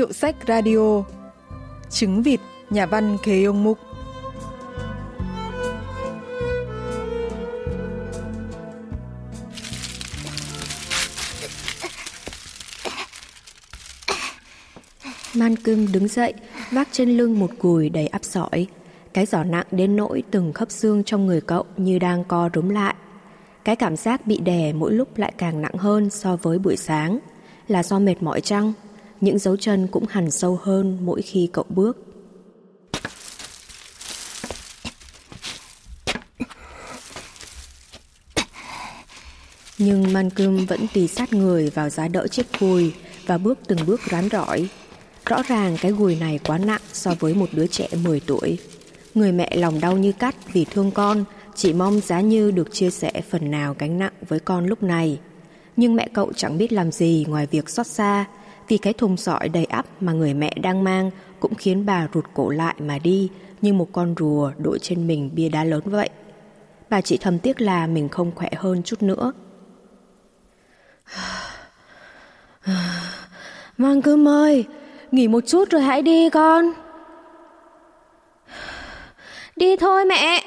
Hiệu sách radio Trứng vịt Nhà văn Kế Ông Mục Man Cưng đứng dậy, vác trên lưng một cùi đầy áp sỏi. Cái giỏ nặng đến nỗi từng khớp xương trong người cậu như đang co rúm lại. Cái cảm giác bị đè mỗi lúc lại càng nặng hơn so với buổi sáng. Là do mệt mỏi chăng? Những dấu chân cũng hằn sâu hơn mỗi khi cậu bước. Nhưng mancum vẫn tì sát người vào giá đỡ chiếc cùi và bước từng bước rắn rỏi. Rõ ràng cái gùi này quá nặng so với một đứa trẻ 10 tuổi. Người mẹ lòng đau như cắt vì thương con, chỉ mong giá như được chia sẻ phần nào gánh nặng với con lúc này. Nhưng mẹ cậu chẳng biết làm gì ngoài việc xót xa, vì cái thùng sỏi đầy ắp mà người mẹ đang mang cũng khiến bà rụt cổ lại mà đi như một con rùa đội trên mình bia đá lớn vậy. Bà chỉ thầm tiếc là mình không khỏe hơn chút nữa. Mang cơm ơi, nghỉ một chút rồi hãy đi con. Đi thôi mẹ.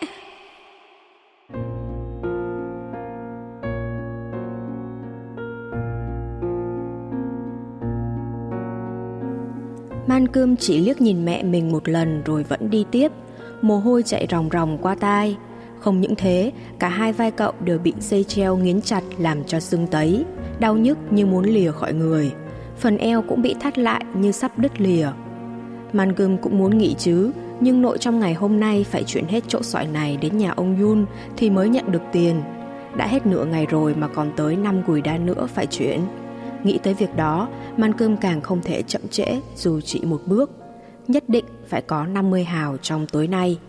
Man cơm chỉ liếc nhìn mẹ mình một lần rồi vẫn đi tiếp, mồ hôi chạy ròng ròng qua tai. Không những thế, cả hai vai cậu đều bị dây treo nghiến chặt làm cho sưng tấy, đau nhức như muốn lìa khỏi người. Phần eo cũng bị thắt lại như sắp đứt lìa. Man cơm cũng muốn nghỉ chứ, nhưng nội trong ngày hôm nay phải chuyển hết chỗ sỏi này đến nhà ông Yun thì mới nhận được tiền. Đã hết nửa ngày rồi mà còn tới năm gùi đa nữa phải chuyển. Nghĩ tới việc đó, Man Cơm càng không thể chậm trễ dù chỉ một bước. Nhất định phải có 50 hào trong tối nay.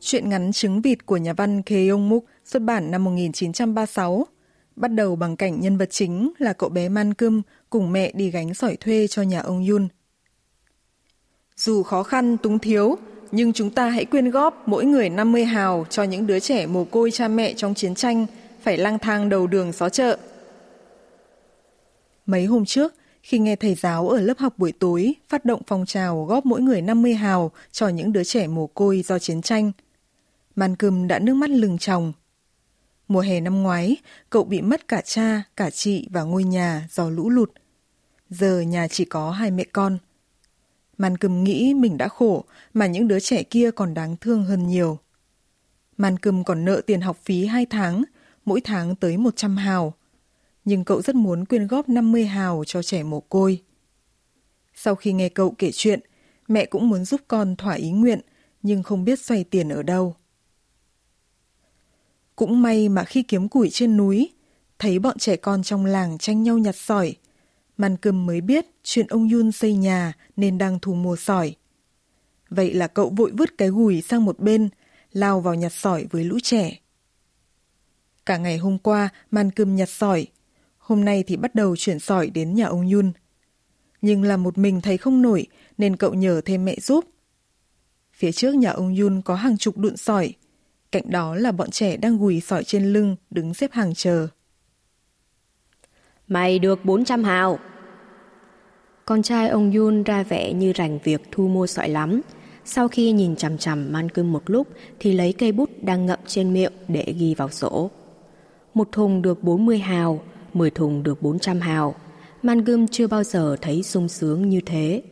Chuyện ngắn trứng vịt của nhà văn Khê muk Múc xuất bản năm 1936 bắt đầu bằng cảnh nhân vật chính là cậu bé Man Cơm cùng mẹ đi gánh sỏi thuê cho nhà ông Yun. Dù khó khăn, túng thiếu, nhưng chúng ta hãy quyên góp mỗi người 50 hào cho những đứa trẻ mồ côi cha mẹ trong chiến tranh phải lang thang đầu đường xó chợ. Mấy hôm trước, khi nghe thầy giáo ở lớp học buổi tối phát động phong trào góp mỗi người 50 hào cho những đứa trẻ mồ côi do chiến tranh, Man Cừm đã nước mắt lừng tròng. Mùa hè năm ngoái, cậu bị mất cả cha, cả chị và ngôi nhà do lũ lụt. Giờ nhà chỉ có hai mẹ con. Man Cừm nghĩ mình đã khổ mà những đứa trẻ kia còn đáng thương hơn nhiều. Man Cừm còn nợ tiền học phí hai tháng, mỗi tháng tới 100 hào. Nhưng cậu rất muốn quyên góp 50 hào cho trẻ mồ côi. Sau khi nghe cậu kể chuyện, mẹ cũng muốn giúp con thỏa ý nguyện, nhưng không biết xoay tiền ở đâu. Cũng may mà khi kiếm củi trên núi, thấy bọn trẻ con trong làng tranh nhau nhặt sỏi, Màn Cơm mới biết chuyện ông Yun xây nhà nên đang thu mua sỏi. Vậy là cậu vội vứt cái gùi sang một bên, lao vào nhặt sỏi với lũ trẻ. Cả ngày hôm qua, Man Cơm nhặt sỏi. Hôm nay thì bắt đầu chuyển sỏi đến nhà ông Yun. Nhưng là một mình thấy không nổi nên cậu nhờ thêm mẹ giúp. Phía trước nhà ông Yun có hàng chục đụn sỏi. Cạnh đó là bọn trẻ đang gùi sỏi trên lưng, đứng xếp hàng chờ. Mày được 400 hào. Con trai ông Yun ra vẻ như rành việc thu mua sỏi lắm. Sau khi nhìn chằm chằm Man Cơm một lúc thì lấy cây bút đang ngậm trên miệng để ghi vào sổ. Một thùng được 40 hào, 10 thùng được 400 hào. Man Gươm chưa bao giờ thấy sung sướng như thế.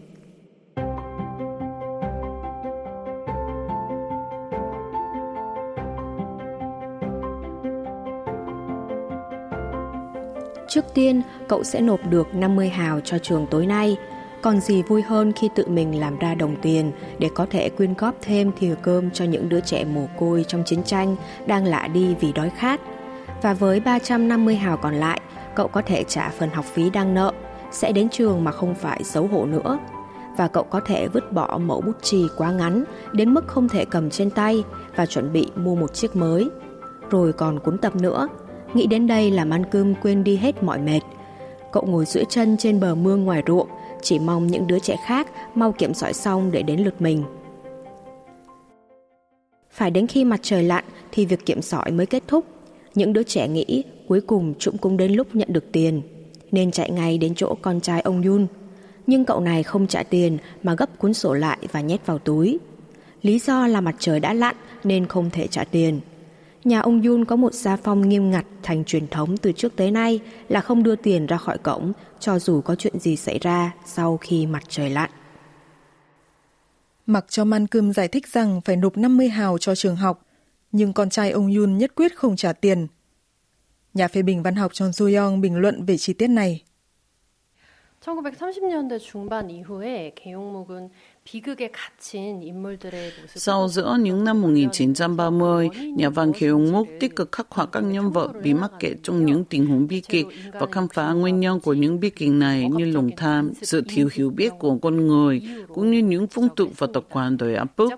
Trước tiên, cậu sẽ nộp được 50 hào cho trường tối nay. Còn gì vui hơn khi tự mình làm ra đồng tiền để có thể quyên góp thêm thìa cơm cho những đứa trẻ mồ côi trong chiến tranh đang lạ đi vì đói khát. Và với 350 hào còn lại, cậu có thể trả phần học phí đang nợ, sẽ đến trường mà không phải xấu hổ nữa. Và cậu có thể vứt bỏ mẫu bút chì quá ngắn đến mức không thể cầm trên tay và chuẩn bị mua một chiếc mới. Rồi còn cuốn tập nữa. Nghĩ đến đây làm ăn cơm quên đi hết mọi mệt. Cậu ngồi duỗi chân trên bờ mương ngoài ruộng, chỉ mong những đứa trẻ khác mau kiểm soát xong để đến lượt mình. Phải đến khi mặt trời lặn thì việc kiểm sỏi mới kết thúc. Những đứa trẻ nghĩ cuối cùng chúng cũng đến lúc nhận được tiền. nên chạy ngay đến chỗ con trai ông Yun. Nhưng cậu này không trả tiền mà gấp cuốn sổ lại và nhét vào túi. Lý do là mặt trời đã lặn nên không thể trả tiền. Nhà ông Yun có một gia phong nghiêm ngặt thành truyền thống từ trước tới nay là không đưa tiền ra khỏi cổng cho dù có chuyện gì xảy ra sau khi mặt trời lặn. Mặc cho Man Cơm giải thích rằng phải nộp 50 hào cho trường học, nhưng con trai ông Yun nhất quyết không trả tiền. Nhà phê bình văn học Chon Soo-young bình luận về chi tiết này. 1930년대 중반 이후에 개용목은 sau giữa những năm 1930, nhà văn Kiều Múc tích cực khắc họa các nhân vật bị mắc kẹt trong những tình huống bi kịch và khám phá nguyên nhân của những bi kịch này như lòng tham, sự thiếu hiểu biết của con người, cũng như những phong tục và tập quán đời áp bức.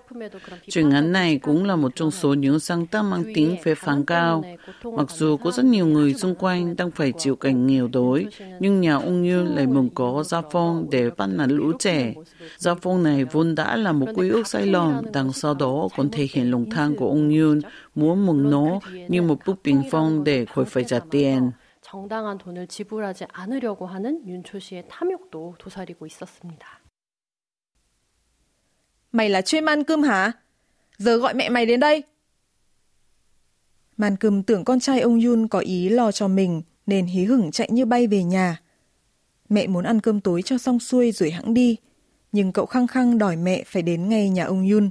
Truyện ngắn này cũng là một trong số những sáng tác mang tính phê phán cao. Mặc dù có rất nhiều người xung quanh đang phải chịu cảnh nghèo đói, nhưng nhà ông Như lại mừng có gia phong để bắt nạt lũ trẻ. Gia phong này này vốn đã là một quy ước sai lầm, đằng sau đó còn thể hiện lòng tham của ông Yoon muốn mừng nó như một bức bình phong để khỏi phải trả tiền. 정당한 돈을 지불하지 않으려고 하는 윤초 씨의 탐욕도 도사리고 있었습니다. Mày là chuyên man cơm hả? Giờ gọi mẹ mày đến đây. Man cơm tưởng con trai ông Yun có ý lo cho mình nên hí hửng chạy như bay về nhà. Mẹ muốn ăn cơm tối cho xong xuôi rồi hãng đi nhưng cậu khăng khăng đòi mẹ phải đến ngay nhà ông Yun.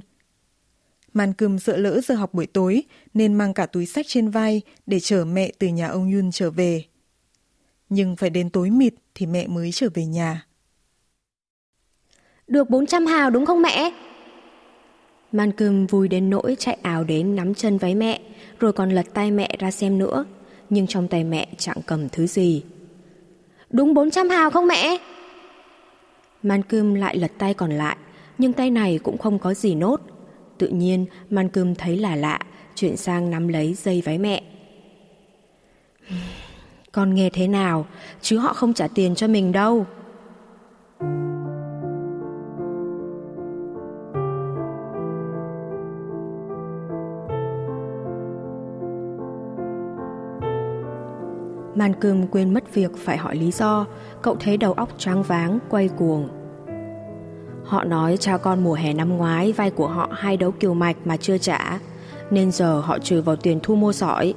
Man Cơm sợ lỡ giờ học buổi tối, nên mang cả túi sách trên vai để chở mẹ từ nhà ông Yun trở về. Nhưng phải đến tối mịt thì mẹ mới trở về nhà. Được 400 hào đúng không mẹ? Man Cơm vui đến nỗi chạy ảo đến nắm chân váy mẹ, rồi còn lật tay mẹ ra xem nữa. Nhưng trong tay mẹ chẳng cầm thứ gì. Đúng 400 hào không mẹ? Man Cơm lại lật tay còn lại, nhưng tay này cũng không có gì nốt. Tự nhiên, Man Cơm thấy là lạ, chuyển sang nắm lấy dây váy mẹ. Con nghe thế nào, chứ họ không trả tiền cho mình đâu. Man cơm quên mất việc phải hỏi lý do, cậu thấy đầu óc choáng váng, quay cuồng. Họ nói cha con mùa hè năm ngoái vay của họ hai đấu kiều mạch mà chưa trả, nên giờ họ trừ vào tiền thu mua sỏi,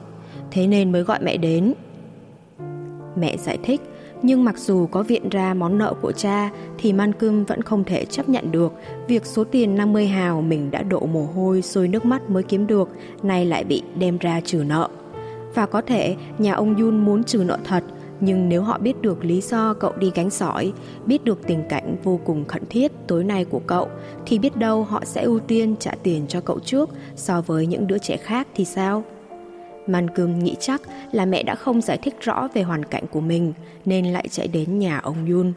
thế nên mới gọi mẹ đến. Mẹ giải thích, nhưng mặc dù có viện ra món nợ của cha thì Man Cơm vẫn không thể chấp nhận được việc số tiền 50 hào mình đã đổ mồ hôi sôi nước mắt mới kiếm được nay lại bị đem ra trừ nợ. Và có thể nhà ông Yun muốn trừ nợ thật, nhưng nếu họ biết được lý do cậu đi gánh sỏi, biết được tình cảnh vô cùng khẩn thiết tối nay của cậu, thì biết đâu họ sẽ ưu tiên trả tiền cho cậu trước so với những đứa trẻ khác thì sao? Man Cường nghĩ chắc là mẹ đã không giải thích rõ về hoàn cảnh của mình nên lại chạy đến nhà ông Yun.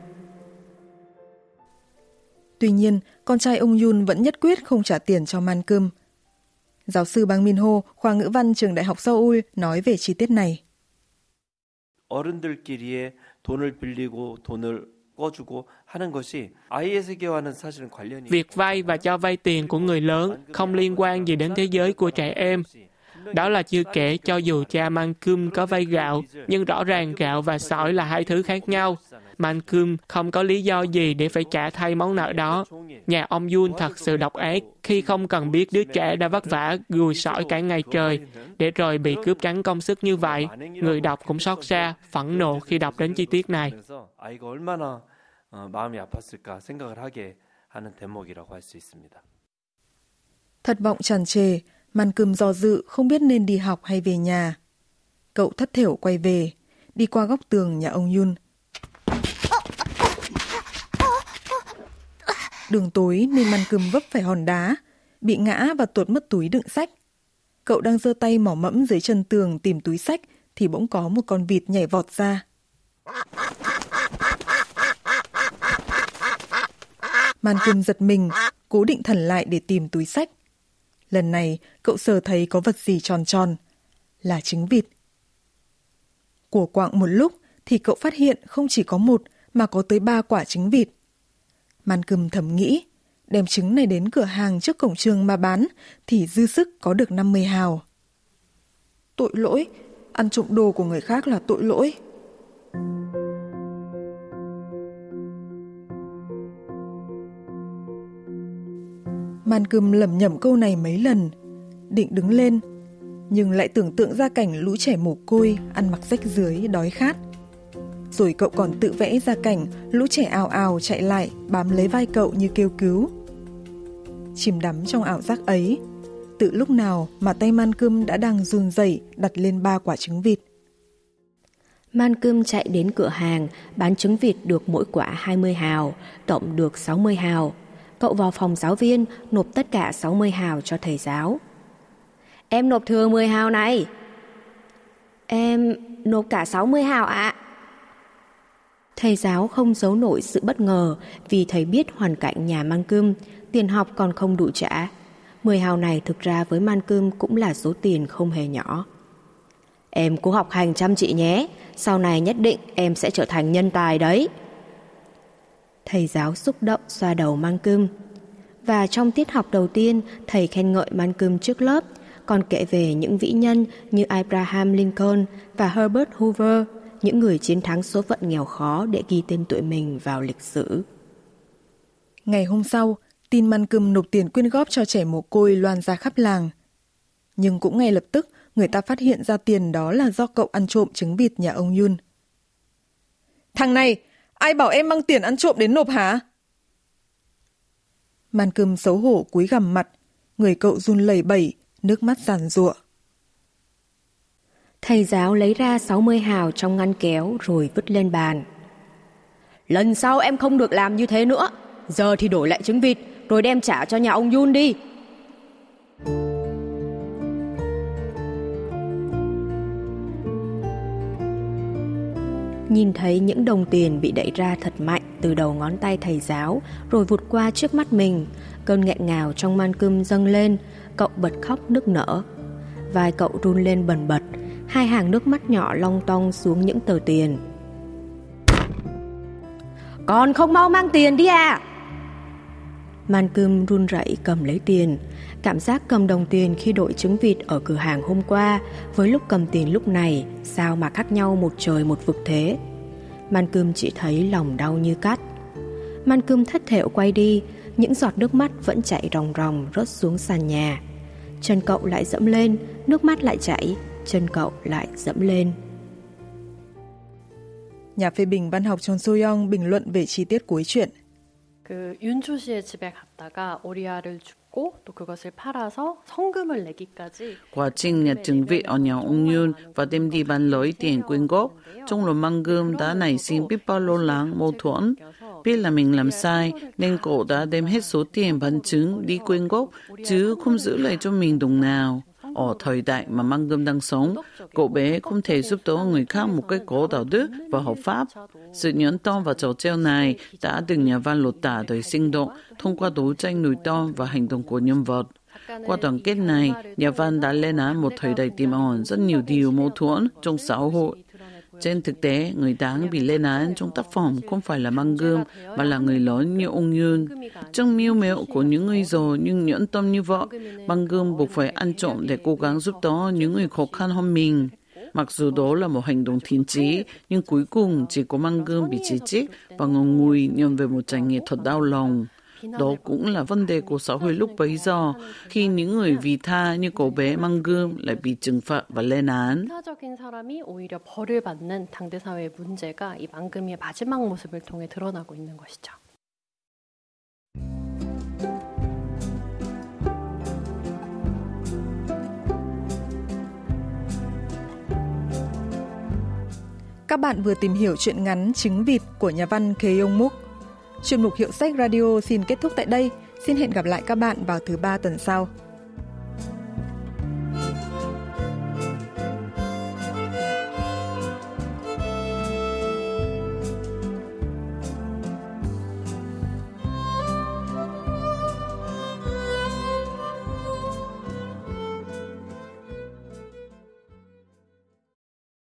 Tuy nhiên, con trai ông Yun vẫn nhất quyết không trả tiền cho Man Cơm. Giáo sư Bang Min Ho, khoa ngữ văn trường Đại học Seoul nói về chi tiết này. 어른들끼리의 돈을 빌리고 돈을 꺼주고 하는 것이 아이의 세계와는 사실은 관련이 Việc vay và cho vay tiền của người lớn không liên quan gì đến thế giới của trẻ em. Đó là chưa kể cho dù cha mang cơm có vay gạo, nhưng rõ ràng gạo và sỏi là hai thứ khác nhau. Mankum không có lý do gì để phải trả thay món nợ đó. Nhà ông Yun thật sự độc ác khi không cần biết đứa trẻ đã vất vả gùi sỏi cả ngày trời, để rồi bị cướp trắng công sức như vậy. Người đọc cũng xót xa, phẫn nộ khi đọc đến chi tiết này. Thất vọng tràn trề, Mankum do dự không biết nên đi học hay về nhà. Cậu thất thểu quay về, đi qua góc tường nhà ông Yun Đường tối nên Man Cơm vấp phải hòn đá, bị ngã và tuột mất túi đựng sách. Cậu đang giơ tay mỏ mẫm dưới chân tường tìm túi sách thì bỗng có một con vịt nhảy vọt ra. Man Cơm giật mình, cố định thần lại để tìm túi sách. Lần này, cậu sờ thấy có vật gì tròn tròn, là trứng vịt. Của quạng một lúc thì cậu phát hiện không chỉ có một mà có tới ba quả trứng vịt. Màn cầm thầm nghĩ, đem trứng này đến cửa hàng trước cổng trường mà bán thì dư sức có được 50 hào. Tội lỗi, ăn trộm đồ của người khác là tội lỗi. Màn cơm lẩm nhẩm câu này mấy lần, định đứng lên, nhưng lại tưởng tượng ra cảnh lũ trẻ mồ côi ăn mặc rách dưới đói khát rồi cậu còn tự vẽ ra cảnh lũ trẻ ào ào chạy lại bám lấy vai cậu như kêu cứu. Chìm đắm trong ảo giác ấy, tự lúc nào mà tay Man Cơm đã đang run rẩy đặt lên ba quả trứng vịt. Man Cơm chạy đến cửa hàng bán trứng vịt được mỗi quả 20 hào, tổng được 60 hào. Cậu vào phòng giáo viên nộp tất cả 60 hào cho thầy giáo. Em nộp thừa 10 hào này. Em nộp cả 60 hào ạ. Thầy giáo không giấu nổi sự bất ngờ vì thầy biết hoàn cảnh nhà Man Cơm, tiền học còn không đủ trả. 10 hào này thực ra với Man Cơm cũng là số tiền không hề nhỏ. Em cố học hành chăm chỉ nhé, sau này nhất định em sẽ trở thành nhân tài đấy. Thầy giáo xúc động xoa đầu Man Cơm. Và trong tiết học đầu tiên, thầy khen ngợi Man Cơm trước lớp, còn kể về những vĩ nhân như Abraham Lincoln và Herbert Hoover, những người chiến thắng số phận nghèo khó để ghi tên tuổi mình vào lịch sử. Ngày hôm sau, tin Man Cơm nộp tiền quyên góp cho trẻ mồ côi loan ra khắp làng. Nhưng cũng ngay lập tức, người ta phát hiện ra tiền đó là do cậu ăn trộm trứng vịt nhà ông Yun. Thằng này, ai bảo em mang tiền ăn trộm đến nộp hả? Man cơm xấu hổ cúi gằm mặt, người cậu run lẩy bẩy, nước mắt giàn giụa. Thầy giáo lấy ra 60 hào trong ngăn kéo rồi vứt lên bàn. Lần sau em không được làm như thế nữa. Giờ thì đổi lại trứng vịt rồi đem trả cho nhà ông Yun đi. Nhìn thấy những đồng tiền bị đẩy ra thật mạnh từ đầu ngón tay thầy giáo rồi vụt qua trước mắt mình, cơn nghẹn ngào trong man cơm dâng lên, cậu bật khóc nức nở. Vai cậu run lên bần bật, hai hàng nước mắt nhỏ long tong xuống những tờ tiền. Con không mau mang tiền đi à! Man cơm run rẩy cầm lấy tiền, cảm giác cầm đồng tiền khi đổi trứng vịt ở cửa hàng hôm qua với lúc cầm tiền lúc này sao mà khác nhau một trời một vực thế. Man cơm chỉ thấy lòng đau như cắt. Man cơm thất thểu quay đi, những giọt nước mắt vẫn chảy ròng ròng rớt xuống sàn nhà. Chân cậu lại dẫm lên, nước mắt lại chảy, chân cậu lại dẫm lên. Nhà phê bình văn học Chon So-young bình luận về chi tiết cuối chuyện. 그 윤초 씨의 집에 갔다가 오리아를 줍고 또 그것을 팔아서 성금을 내기까지 Quá trình nhặt trứng vịt ở nhà ông Yun và đem đi bán lấy tiền quyên góp, trong lúc mang gươm đã nảy sinh biết bao lo lắng, mâu thuẫn. Biết là mình làm sai nên cô đã đem hết số tiền bán trứng đi quyên góp chứ không giữ lại cho mình đồng nào. Ở thời đại mà mang gươm đang sống, cậu bé không thể giúp đỡ người khác một cách có đạo đức và hợp pháp. Sự nhẫn tâm và trò treo này đã được nhà văn lột tả đời sinh động thông qua đấu tranh nổi tâm và hành động của nhân vật. Qua đoàn kết này, nhà văn đã lên án một thời đại tiềm ẩn rất nhiều điều mâu thuẫn trong xã hội. Trên thực tế, người đáng bị lên án trong tác phẩm không phải là mang gươm, mà là người lớn như ông Yun. Trong miêu mẹo của những người giàu nhưng nhẫn tâm như vợ, mang gươm buộc phải ăn trộm để cố gắng giúp đỡ những người khó khăn hơn mình. Mặc dù đó là một hành động thiện chí, nhưng cuối cùng chỉ có mang gươm bị chỉ trích và ngồi ngùi nhận về một trải nghiệm thật đau lòng. Đó cũng là vấn đề của xã hội lúc bấy giờ, khi những người vì tha như cậu bé mang gươm lại bị trừng phạt và lên án. Các bạn vừa tìm hiểu truyện ngắn Trứng vịt của nhà văn Kê Yong Muk. Chuyên mục Hiệu sách Radio xin kết thúc tại đây. Xin hẹn gặp lại các bạn vào thứ ba tuần sau.